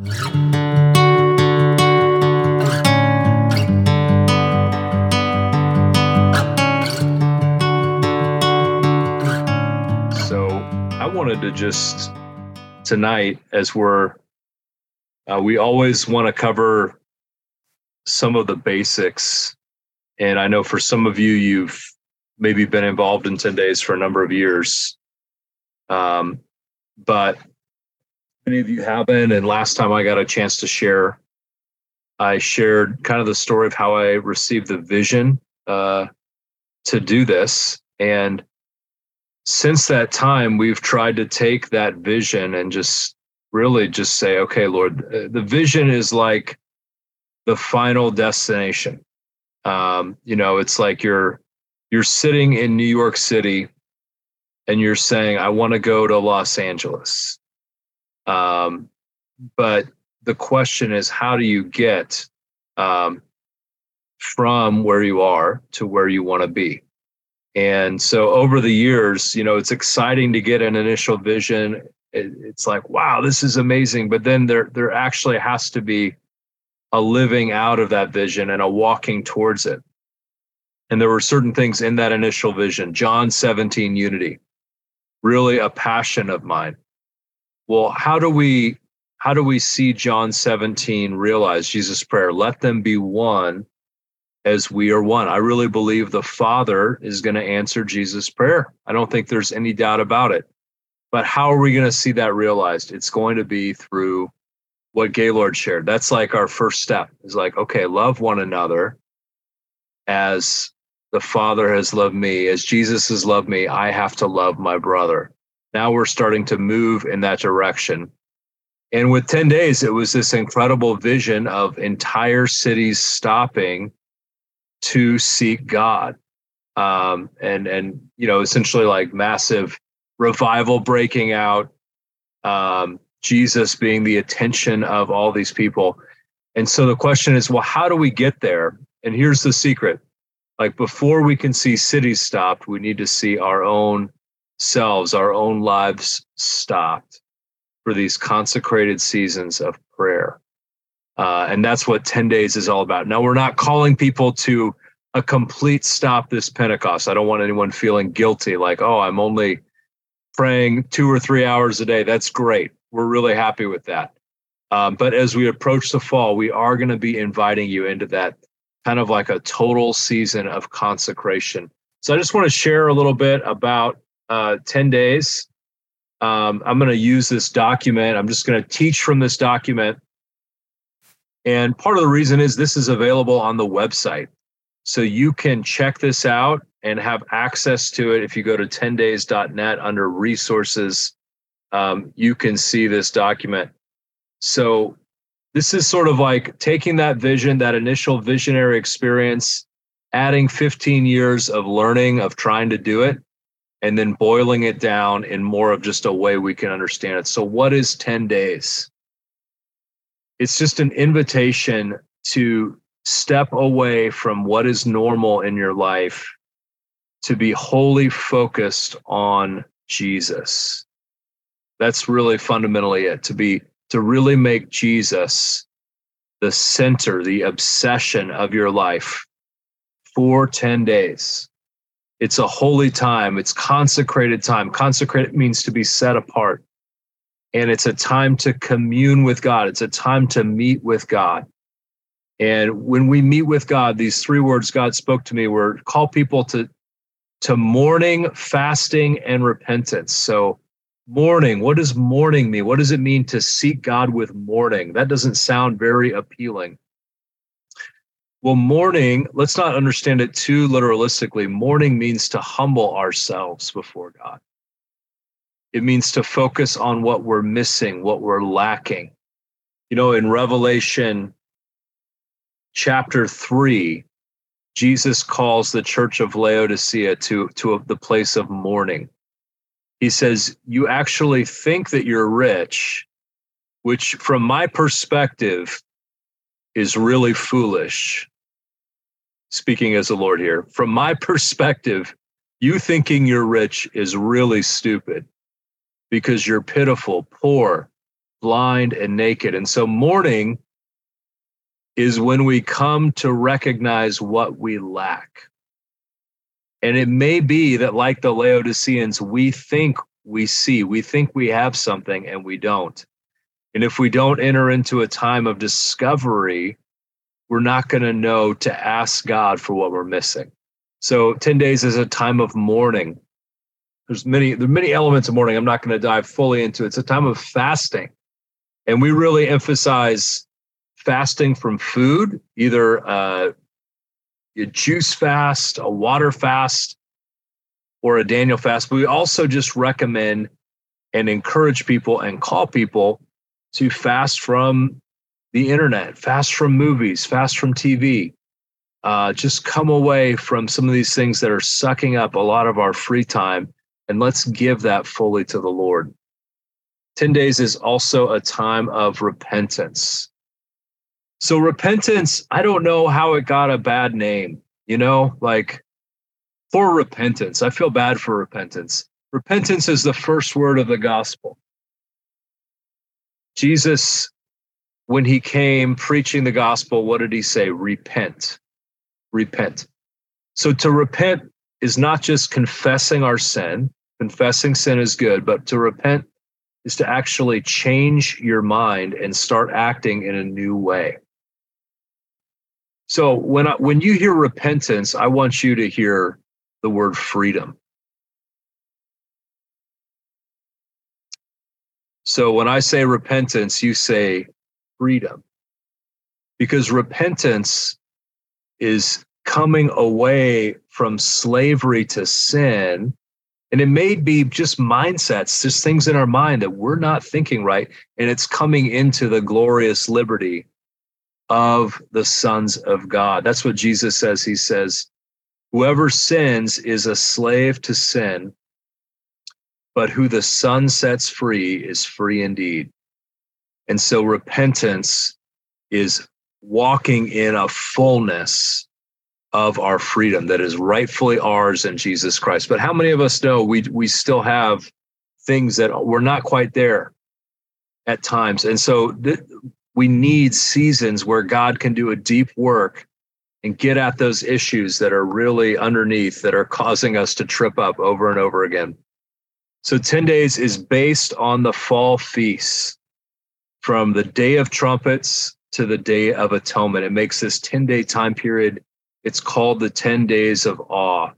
So I wanted to just tonight, as we're, uh, we always want to cover some of the basics. And I know for some of you, you've maybe been involved in 10 days for a number of years. Um, but many of you haven't. And last time I got a chance to share, I shared kind of the story of how I received the vision uh, to do this. And since that time, we've tried to take that vision and just really just say, okay, Lord, uh, the vision is like the final destination. Um, you know, it's like you're you're sitting in New York City and you're saying, I want to go to Los Angeles. Um, but the question is, how do you get um, from where you are to where you want to be? And so over the years, you know, it's exciting to get an initial vision. It, it's like, wow, this is amazing. But then there, there actually has to be a living out of that vision and a walking towards it. And there were certain things in that initial vision, John 17 unity, really a passion of mine. Well, how do we how do we see John 17 realize Jesus' prayer? Let them be one as we are one. I really believe the Father is going to answer Jesus' prayer. I don't think there's any doubt about it. But how are we going to see that realized? It's going to be through what Gaylord shared. That's like our first step is like, okay, love one another as the Father has loved me, as Jesus has loved me, I have to love my brother. Now we're starting to move in that direction. And with 10 days, it was this incredible vision of entire cities stopping to seek God. Um, and and you know, essentially like massive revival breaking out, um, Jesus being the attention of all these people. And so the question is, well, how do we get there? And here's the secret. Like before we can see cities stopped, we need to see our own selves, our own lives stopped for these consecrated seasons of prayer. Uh, and that's what 10 days is all about. Now, we're not calling people to a complete stop this Pentecost. I don't want anyone feeling guilty, like, oh, I'm only praying two or three hours a day. That's great. We're really happy with that. Um, but as we approach the fall, we are going to be inviting you into that kind of like a total season of consecration. So I just want to share a little bit about uh, 10 days. Um, I'm going to use this document. I'm just going to teach from this document. And part of the reason is this is available on the website. So you can check this out and have access to it if you go to 10days.net under resources. Um, you can see this document. So this is sort of like taking that vision, that initial visionary experience, adding 15 years of learning, of trying to do it, and then boiling it down in more of just a way we can understand it. So, what is 10 days? It's just an invitation to step away from what is normal in your life to be wholly focused on Jesus. That's really fundamentally it to be to really make Jesus the center, the obsession of your life for 10 days. It's a holy time, it's consecrated time. Consecrated means to be set apart. And it's a time to commune with God, it's a time to meet with God. And when we meet with God, these three words God spoke to me were call people to to mourning, fasting, and repentance. So mourning, what does mourning mean? What does it mean to seek God with mourning? That doesn't sound very appealing. Well, mourning, let's not understand it too literalistically. Mourning means to humble ourselves before God. It means to focus on what we're missing, what we're lacking. You know, in Revelation chapter 3, Jesus calls the church of Laodicea to, to a, the place of mourning. He says, You actually think that you're rich, which, from my perspective, is really foolish. Speaking as the Lord here, from my perspective, you thinking you're rich is really stupid because you're pitiful, poor, blind, and naked. And so mourning is when we come to recognize what we lack. And it may be that, like the Laodiceans, we think we see, we think we have something and we don't. And if we don't enter into a time of discovery, we're not going to know to ask God for what we're missing. So 10 days is a time of mourning. There's many there are many elements of mourning. I'm not going to dive fully into it. It's a time of fasting. And we really emphasize fasting from food, either uh, a juice fast, a water fast, or a Daniel fast. But we also just recommend and encourage people and call people to fast from the internet, fast from movies, fast from TV. Uh, just come away from some of these things that are sucking up a lot of our free time and let's give that fully to the Lord. 10 days is also a time of repentance. So, repentance, I don't know how it got a bad name, you know, like for repentance. I feel bad for repentance. Repentance is the first word of the gospel. Jesus, when he came preaching the gospel, what did he say? Repent. Repent. So, to repent is not just confessing our sin, confessing sin is good, but to repent is to actually change your mind and start acting in a new way. So when I, when you hear repentance, I want you to hear the word freedom. So when I say repentance, you say freedom. Because repentance is coming away from slavery to sin. And it may be just mindsets, just things in our mind that we're not thinking right. And it's coming into the glorious liberty of the sons of God. That's what Jesus says. He says, Whoever sins is a slave to sin, but who the Son sets free is free indeed. And so repentance is walking in a fullness of our freedom that is rightfully ours in Jesus Christ. But how many of us know we we still have things that we're not quite there at times? And so th- we need seasons where God can do a deep work and get at those issues that are really underneath that are causing us to trip up over and over again. So 10 days is based on the fall feasts from the day of trumpets to the day of atonement. It makes this 10 day time period. It's called the 10 days of awe.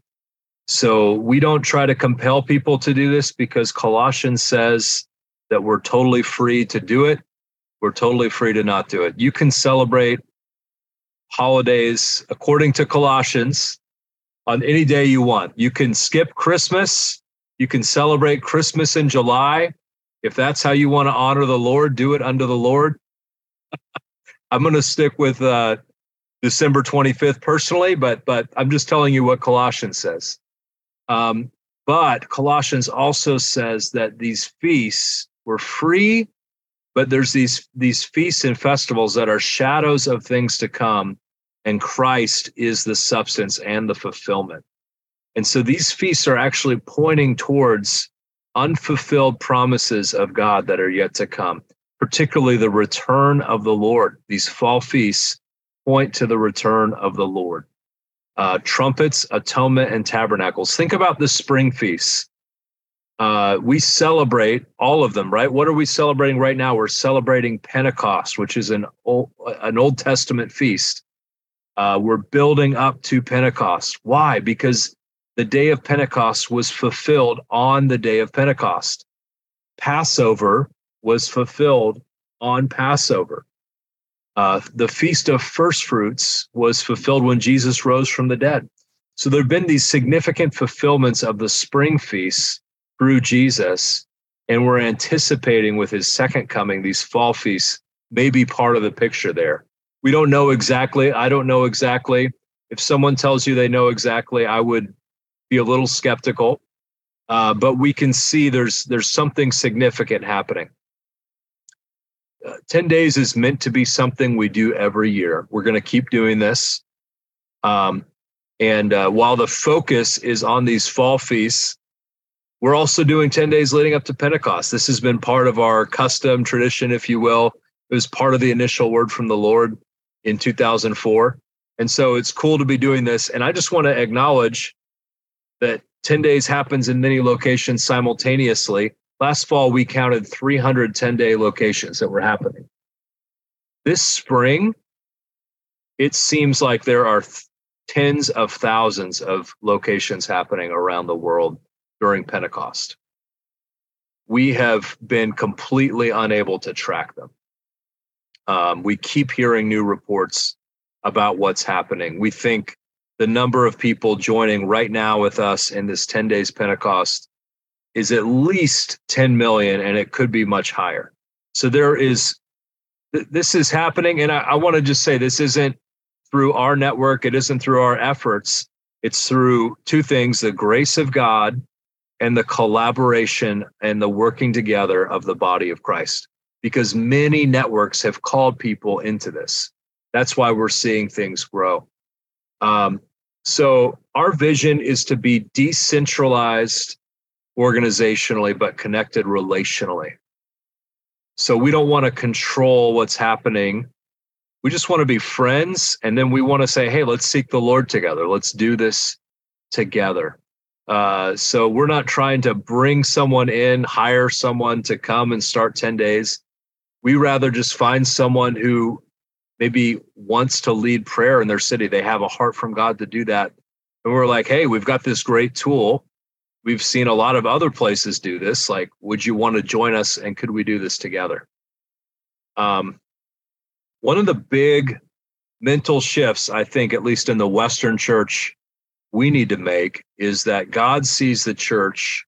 So we don't try to compel people to do this because Colossians says that we're totally free to do it. We're totally free to not do it. You can celebrate holidays according to Colossians on any day you want. You can skip Christmas. You can celebrate Christmas in July. If that's how you want to honor the Lord, do it under the Lord. I'm going to stick with uh, December 25th personally, but but I'm just telling you what Colossians says. Um, but Colossians also says that these feasts were free but there's these these feasts and festivals that are shadows of things to come and christ is the substance and the fulfillment and so these feasts are actually pointing towards unfulfilled promises of god that are yet to come particularly the return of the lord these fall feasts point to the return of the lord uh, trumpets atonement and tabernacles think about the spring feasts uh, we celebrate all of them, right? What are we celebrating right now? We're celebrating Pentecost, which is an Old, an Old Testament feast. Uh, we're building up to Pentecost. Why? Because the day of Pentecost was fulfilled on the day of Pentecost. Passover was fulfilled on Passover. Uh, the feast of first fruits was fulfilled when Jesus rose from the dead. So there have been these significant fulfillments of the spring feasts through Jesus, and we're anticipating with his second coming, these fall feasts may be part of the picture there. We don't know exactly. I don't know exactly. If someone tells you they know exactly, I would be a little skeptical. Uh, but we can see there's there's something significant happening. Uh, 10 days is meant to be something we do every year. We're going to keep doing this. Um, and uh, while the focus is on these fall feasts, we're also doing 10 days leading up to Pentecost. This has been part of our custom tradition, if you will. It was part of the initial word from the Lord in 2004. And so it's cool to be doing this. And I just want to acknowledge that 10 days happens in many locations simultaneously. Last fall, we counted 310 day locations that were happening. This spring, it seems like there are tens of thousands of locations happening around the world during Pentecost. We have been completely unable to track them. Um, we keep hearing new reports about what's happening. We think the number of people joining right now with us in this 10 days Pentecost is at least 10 million, and it could be much higher. So there is, this is happening. And I, I want to just say this isn't through our network, it isn't through our efforts. It's through two things the grace of God and the collaboration and the working together of the body of Christ. Because many networks have called people into this. That's why we're seeing things grow. Um, so, our vision is to be decentralized organizationally, but connected relationally. So, we don't want to control what's happening. We just want to be friends. And then we want to say, hey, let's seek the Lord together. Let's do this together. Uh, so we're not trying to bring someone in, hire someone to come and start 10 days. We rather just find someone who maybe wants to lead prayer in their city. They have a heart from God to do that. And we're like, hey, we've got this great tool. We've seen a lot of other places do this. Like, would you want to join us and could we do this together? Um, one of the big mental shifts, I think, at least in the Western church, we need to make is that God sees the church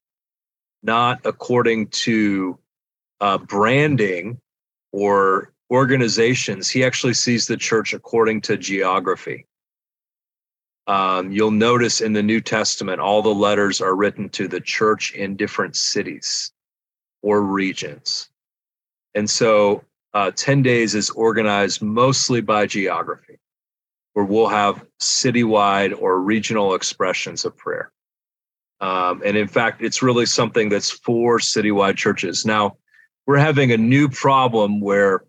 not according to uh, branding or organizations. He actually sees the church according to geography. Um, you'll notice in the New Testament, all the letters are written to the church in different cities or regions. And so uh, 10 days is organized mostly by geography where we'll have citywide or regional expressions of prayer. Um, and in fact, it's really something that's for citywide churches. Now, we're having a new problem where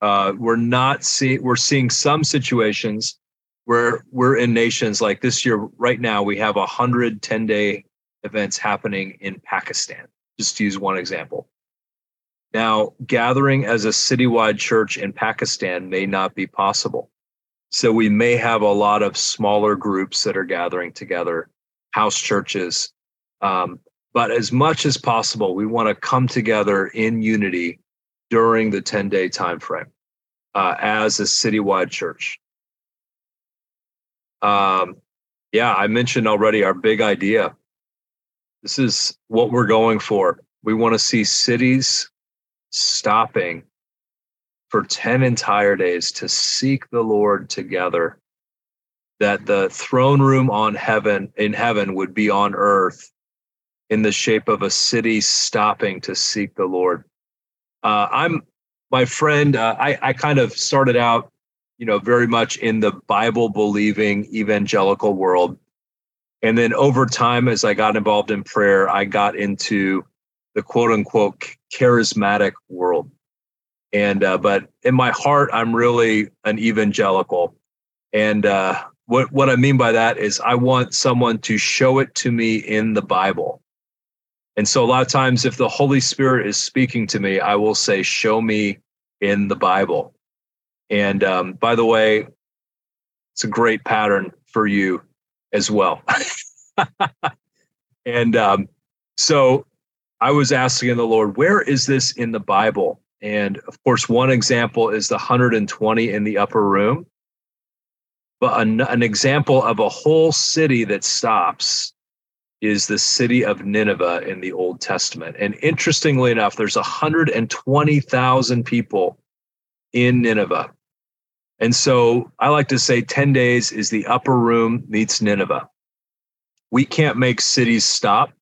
uh, we're not seeing we're seeing some situations where we're in nations like this year. Right now, we have a hundred 10 day events happening in Pakistan. Just to use one example. Now, gathering as a citywide church in Pakistan may not be possible. So we may have a lot of smaller groups that are gathering together, house churches. Um, but as much as possible, we want to come together in unity during the 10 day time frame uh, as a citywide church. Um, yeah, I mentioned already our big idea. This is what we're going for. We want to see cities stopping for 10 entire days to seek the Lord together, that the throne room on heaven in heaven would be on earth in the shape of a city stopping to seek the Lord. Uh, I'm my friend. Uh, I, I kind of started out, you know, very much in the Bible believing evangelical world. And then over time, as I got involved in prayer, I got into the quote unquote charismatic world and uh, but in my heart i'm really an evangelical and uh, what what i mean by that is i want someone to show it to me in the bible and so a lot of times if the holy spirit is speaking to me i will say show me in the bible. And um, by the way it's a great pattern for you as well. And um, so i was asking the lord where is this in the bible? And of course, one example is the 120 in the upper room. But an, an example of a whole city that stops is the city of Nineveh in the Old Testament. And interestingly enough, there's 120,000 people in Nineveh. And so I like to say 10 days is the upper room meets Nineveh. We can't make cities stop.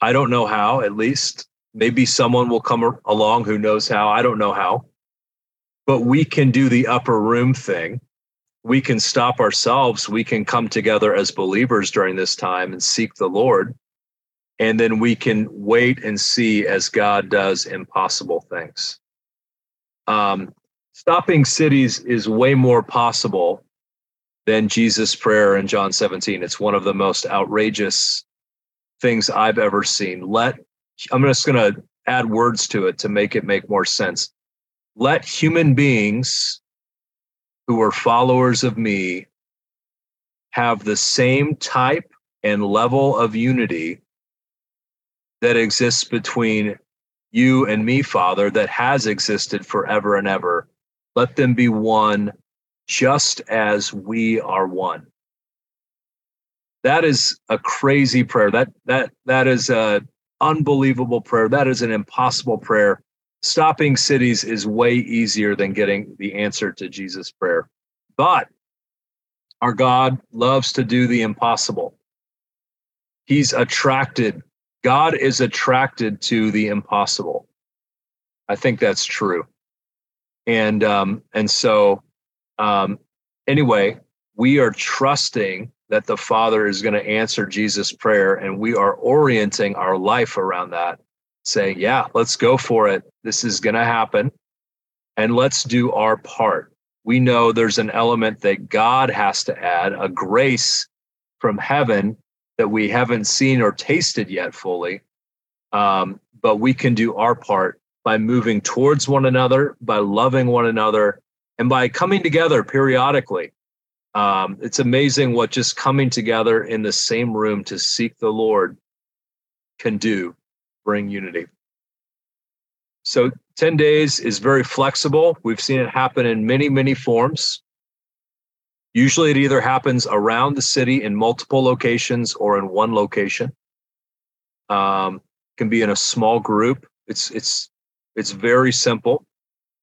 I don't know how, at least. Maybe someone will come along who knows how. I don't know how. But we can do the upper room thing. We can stop ourselves. We can come together as believers during this time and seek the Lord. and then we can wait and see as God does impossible things. Um, stopping cities is way more possible than Jesus' prayer in John 17. It's one of the most outrageous things I've ever seen. Let I'm just going to add words to it to make it make more sense. Let human beings who are followers of me have the same type and level of unity that exists between you and me, Father, that has existed forever and ever. Let them be one just as we are one. That is a crazy prayer. That that that is a unbelievable prayer. That is an impossible prayer. Stopping cities is way easier than getting the answer to Jesus' prayer. But our God loves to do the impossible. He's attracted God is attracted to the impossible. I think that's true. And um, and so um, anyway, we are trusting that the Father is going to answer Jesus' prayer, and we are orienting our life around that, saying, "Yeah, let's go for it. This is going to happen, and let's do our part." We know there's an element that God has to add, a grace from heaven that we haven't seen or tasted yet fully. Um, but we can do our part by moving towards one another, by loving one another, and by coming together periodically. Um, it's amazing what just coming together in the same room to seek the Lord can do, bring unity. So 10 days is very flexible. We've seen it happen in many, many forms. Usually it either happens around the city in multiple locations or in one location. Um, can be in a small group. It's it's it's very simple.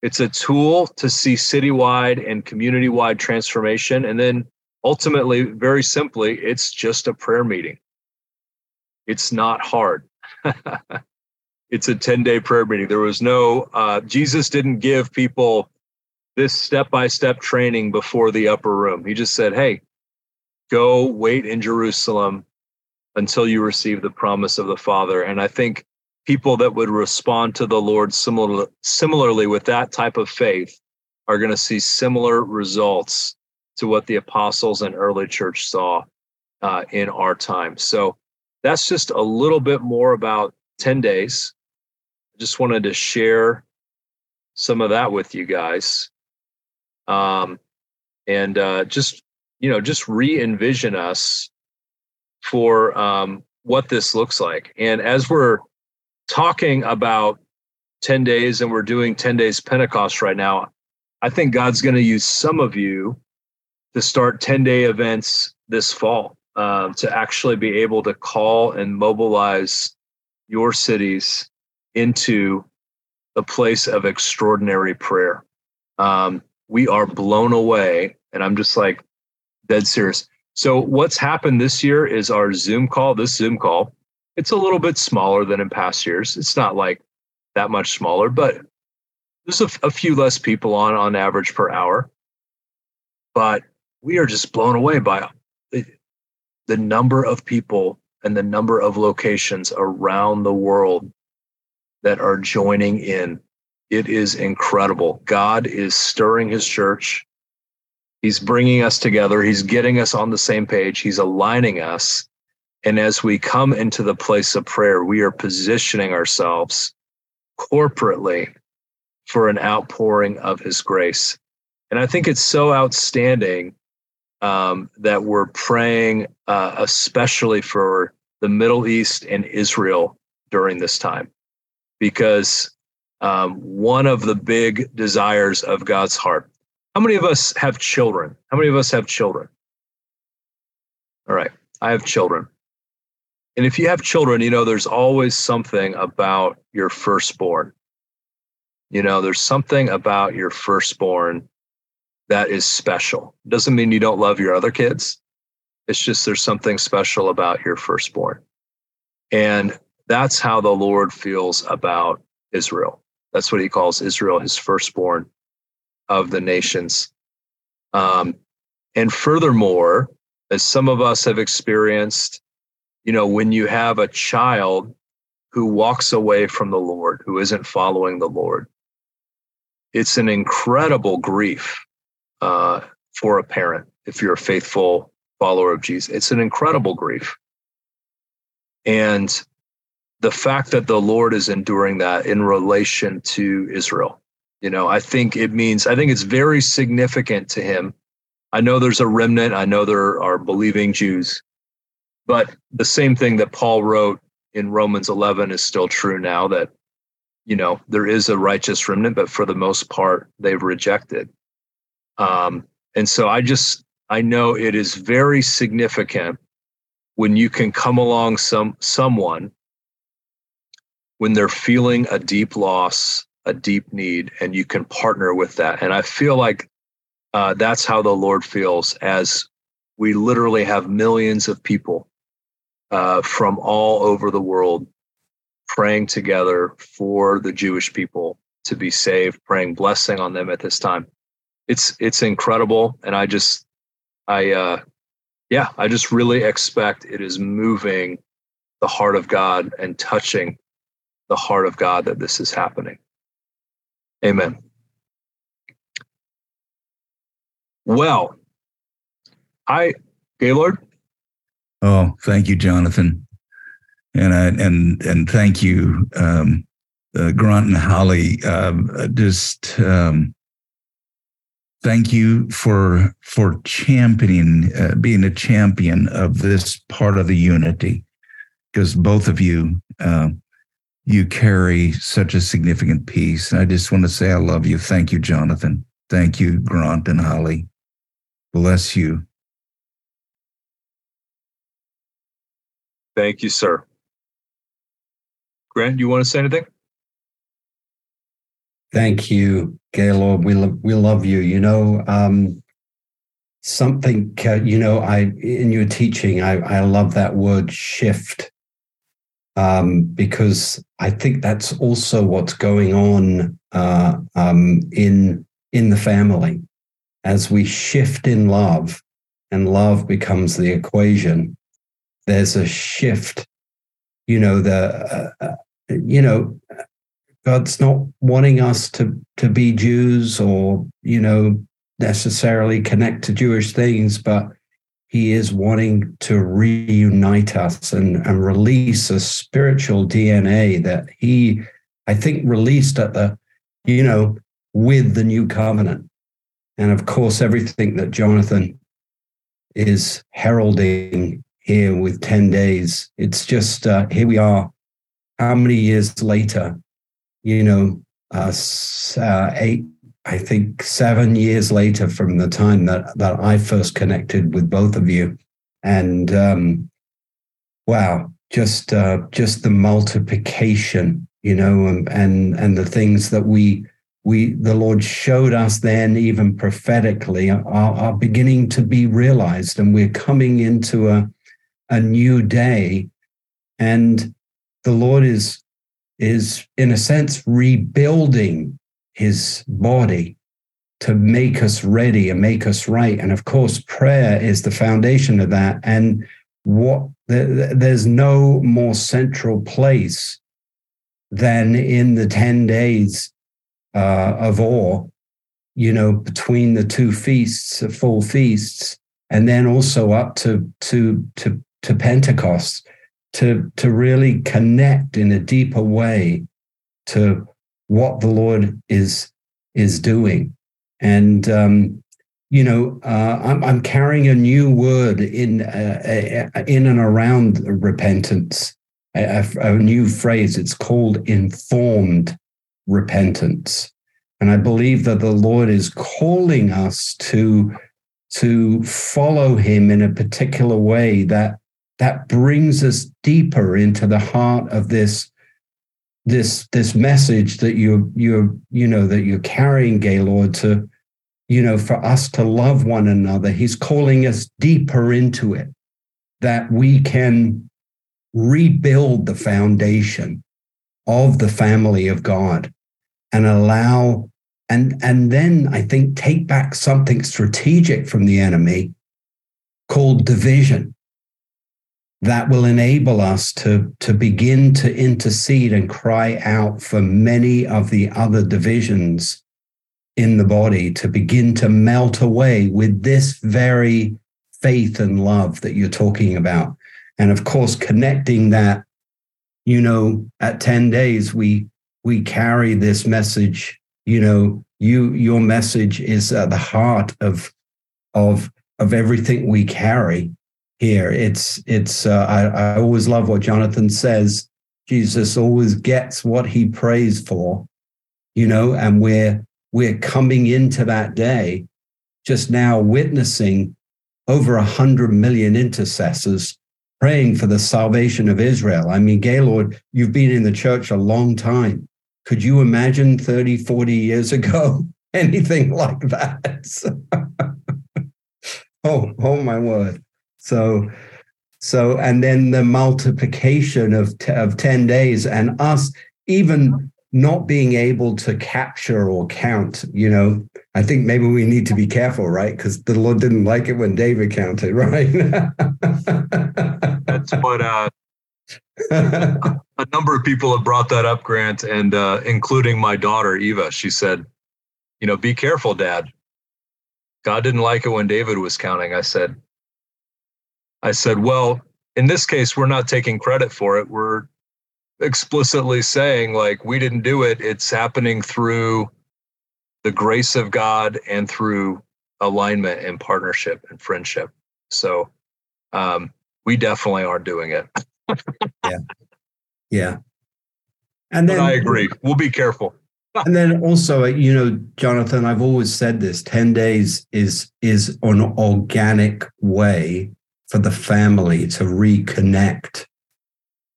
It's a tool to see citywide and community-wide transformation. And then ultimately, very simply, it's just a prayer meeting. It's not hard. It's a 10-day prayer meeting. There was no uh, Jesus didn't give people this step by step training before the upper room. He just said, hey, go wait in Jerusalem until you receive the promise of the Father. And I think people that would respond to the Lord similar, similarly with that type of faith are going to see similar results to what the apostles and early church saw uh, in our time. So that's just a little bit more about 10 days. I just wanted to share some of that with you guys um, and uh, just you know just re-envision us for um, what this looks like. And as we're talking about 10 days and we're doing 10 days Pentecost right now, I think God's going to use some of you to start 10 day events this fall um, to actually be able to call and mobilize your cities into a place of extraordinary prayer. Um, we are blown away. And I'm just like dead serious. So, what's happened this year is our Zoom call, this Zoom call, it's a little bit smaller than in past years. It's not like that much smaller, but there's a, few less people on on average per hour. But we are just blown away by the, the number of people and the number of locations around the world that are joining in it is incredible. God is stirring his church. He's bringing us together. He's getting us on the same page. He's aligning us. And as we come into the place of prayer, we are positioning ourselves corporately for an outpouring of his grace. And I think it's so outstanding um, that we're praying, uh, especially for the Middle East and Israel during this time, because um, one of the big desires of God's heart. How many of us have children? How many of us have children? All right, I have children. And if you have children, you know, there's always something about your firstborn. You know, there's something about your firstborn that is special. Doesn't mean you don't love your other kids. It's just there's something special about your firstborn. And that's how the Lord feels about Israel. That's what he calls Israel, his firstborn of the nations. Um, and furthermore, as some of us have experienced, you know, when you have a child who walks away from the Lord, who isn't following the Lord, it's an incredible grief uh, for a parent if you're a faithful follower of Jesus. It's an incredible grief. And the fact that the Lord is enduring that in relation to Israel, you know, I think it means, I think it's very significant to him. I know there's a remnant, I know there are believing Jews, but the same thing that Paul wrote in Romans 11 is still true now that, you know, there is a righteous remnant, but for the most part, they've rejected. Um, and so I just, I know it is very significant when you can come along some someone when they're feeling a deep loss, a deep need, and you can partner with that. And I feel like uh, that's how the Lord feels as we literally have millions of people uh, from all over the world praying together for the Jewish people to be saved, praying blessing on them at this time. It's it's incredible, and I just I uh, yeah, I just really expect it is moving the heart of God and touching the heart of God that this is happening. Amen. Well, I Gaylord, Oh, thank you, Jonathan, and I, and and thank you, um, uh, Grant and Holly. Um, uh, just um, thank you for for championing, uh, being a champion of this part of the unity, because both of you uh, you carry such a significant piece. I just want to say I love you. Thank you, Jonathan. Thank you, Grant and Holly. Bless you. Thank you, sir. Grant, do you want to say anything? Thank you, Gaylord. We love we love you. You know, um, something. Uh, you know, I in your teaching, I I love that word shift, um, because I think that's also what's going on uh, um, in in the family as we shift in love, and love becomes the equation there's a shift. You know, the, uh, uh, you know, God's not wanting us to, to be Jews or, you know, necessarily connect to Jewish things, but he is wanting to reunite us and, and release a spiritual DNA that he, I think, released at the, you know, with the new covenant. And of course, everything that Jonathan is heralding here with 10 days. It's just, uh, here we are. How many years later? You know, uh, uh, eight, I think seven years later from the time that, that I first connected with both of you. And um, wow, just uh, just the multiplication, you know, and, and and the things that we we the Lord showed us then, even prophetically, are, are beginning to be realized, and we're coming into a a new day and the lord is is in a sense rebuilding his body to make us ready and make us right. And of course prayer is the foundation of that. And what there's no more central place than in the 10 days uh, of awe you know between the two feasts the full feasts and then also up to to to to Pentecost to, to really connect in a deeper way to what the Lord is, is doing. And, um, you know, uh, I'm, I'm carrying a new word in, uh, in and around repentance, a, a new phrase. It's called informed repentance. And I believe that the Lord is calling us to, to follow him in a particular way that that brings us deeper into the heart of this this this message that you're you're you know that you're carrying gaylord to you know for us to love one another. He's calling us deeper into it that we can rebuild the foundation of the family of god and allow and and then i think take back something strategic from the enemy called division that will enable us to, to begin to intercede and cry out for many of the other divisions in the body to begin to melt away with this very faith and love that you're talking about. And of course, connecting that, you know, at 10 days, we we carry this message, you know, you your message is at the heart of of of everything we carry here. It's it's uh, I, I always love what Jonathan says. Jesus always gets what he prays for, you know, and we're we're coming into that day just now witnessing over a hundred million intercessors praying for the salvation of Israel. I mean, Gaylord, you've been in the church a long time. Could you imagine 30, 40 years ago anything like that? oh, oh my word. So, so, and then the multiplication of, t- of 10 days and us even not being able to capture or count, you know, I think maybe we need to be careful, right? Because the Lord didn't like it when David counted, right? That's what uh, a number of people have brought that up, Grant, and uh, including my daughter Eva. She said, "You know, be careful, Dad. God didn't like it when David was counting." I said, "I said, well, in this case, we're not taking credit for it. We're explicitly saying like we didn't do it. It's happening through the grace of God and through alignment and partnership and friendship. So um, we definitely are doing it. yeah. Yeah. And then but I agree. We'll be careful. and then also, you know, Jonathan, I've always said this: ten days is is an organic way for the family to reconnect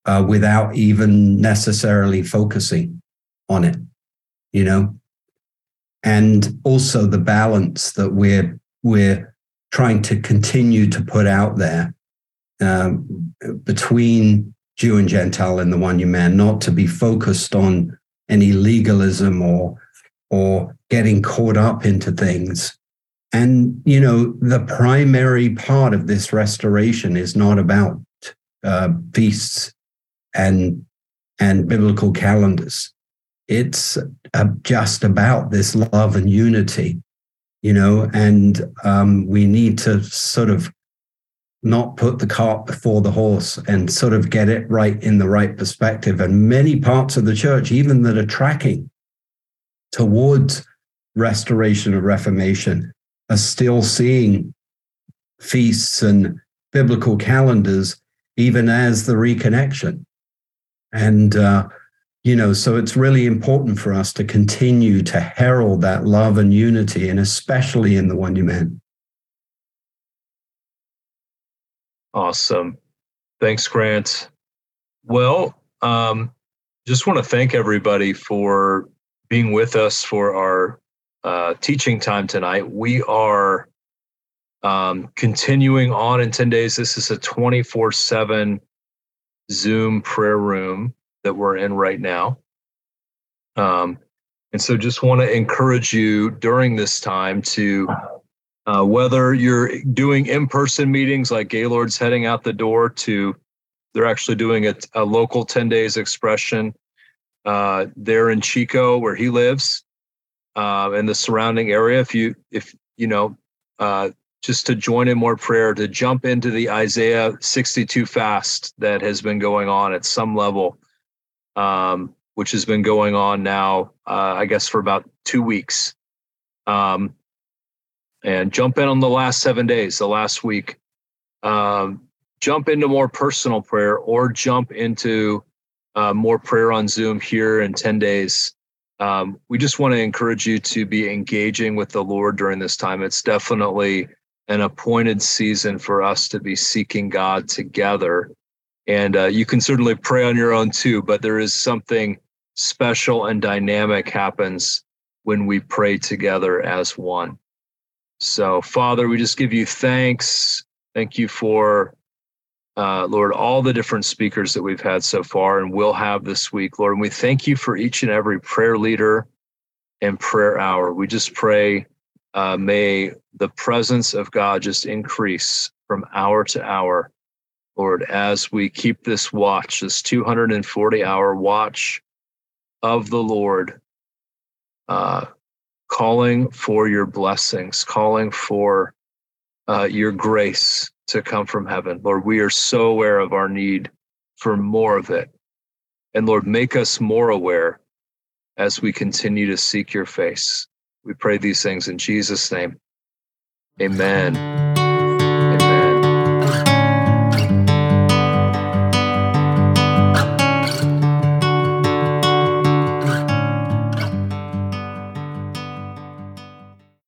uh, without even necessarily focusing on it, you know. And also the balance that we're we're trying to continue to put out there um, between Jew and Gentile in the one new man, not to be focused on any legalism or or getting caught up into things. And you know, the primary part of this restoration is not about uh, feasts and and biblical calendars. It's uh, just about this love and unity, you know, and um, we need to sort of not put the cart before the horse and sort of get it right in the right perspective. And many parts of the church, even that are tracking towards restoration of reformation, are still seeing feasts and biblical calendars even as the reconnection. And, uh, you know, so it's really important for us to continue to herald that love and unity, and especially in the one new man. Awesome. Thanks, Grant. Well, um, just want to thank everybody for being with us for our uh, teaching time tonight. We are um, continuing on in 10 days. This is a 24 7 Zoom prayer room that we're in right now. Um, and so just want to encourage you during this time to, uh, whether you're doing in person meetings like Gaylord's heading out the door to, they're actually doing a, a local 10 days expression uh, there in Chico where he lives uh, and the surrounding area. If you, if, you know, uh, just to join in more prayer, to jump into the Isaiah 62 fast that has been going on at some level, um, which has been going on now, uh, I guess, for about two weeks. Um, and jump in on the last seven days, the last week. Um, jump into more personal prayer or jump into uh, more prayer on Zoom here in 10 days. Um, we just want to encourage you to be engaging with the Lord during this time. It's definitely an appointed season for us to be seeking God together. And uh, you can certainly pray on your own too, but there is something special and dynamic happens when we pray together as one. So, Father, we just give you thanks. Thank you for, uh, Lord, all the different speakers that we've had so far and will have this week, Lord. And we thank you for each and every prayer leader and prayer hour. We just pray uh, may the presence of God just increase from hour to hour. Lord, as we keep this watch, this 240 hour watch of the Lord, uh, calling for your blessings, calling for uh, your grace to come from heaven. Lord, we are so aware of our need for more of it. And Lord, make us more aware as we continue to seek your face. We pray these things in Jesus' name. Amen.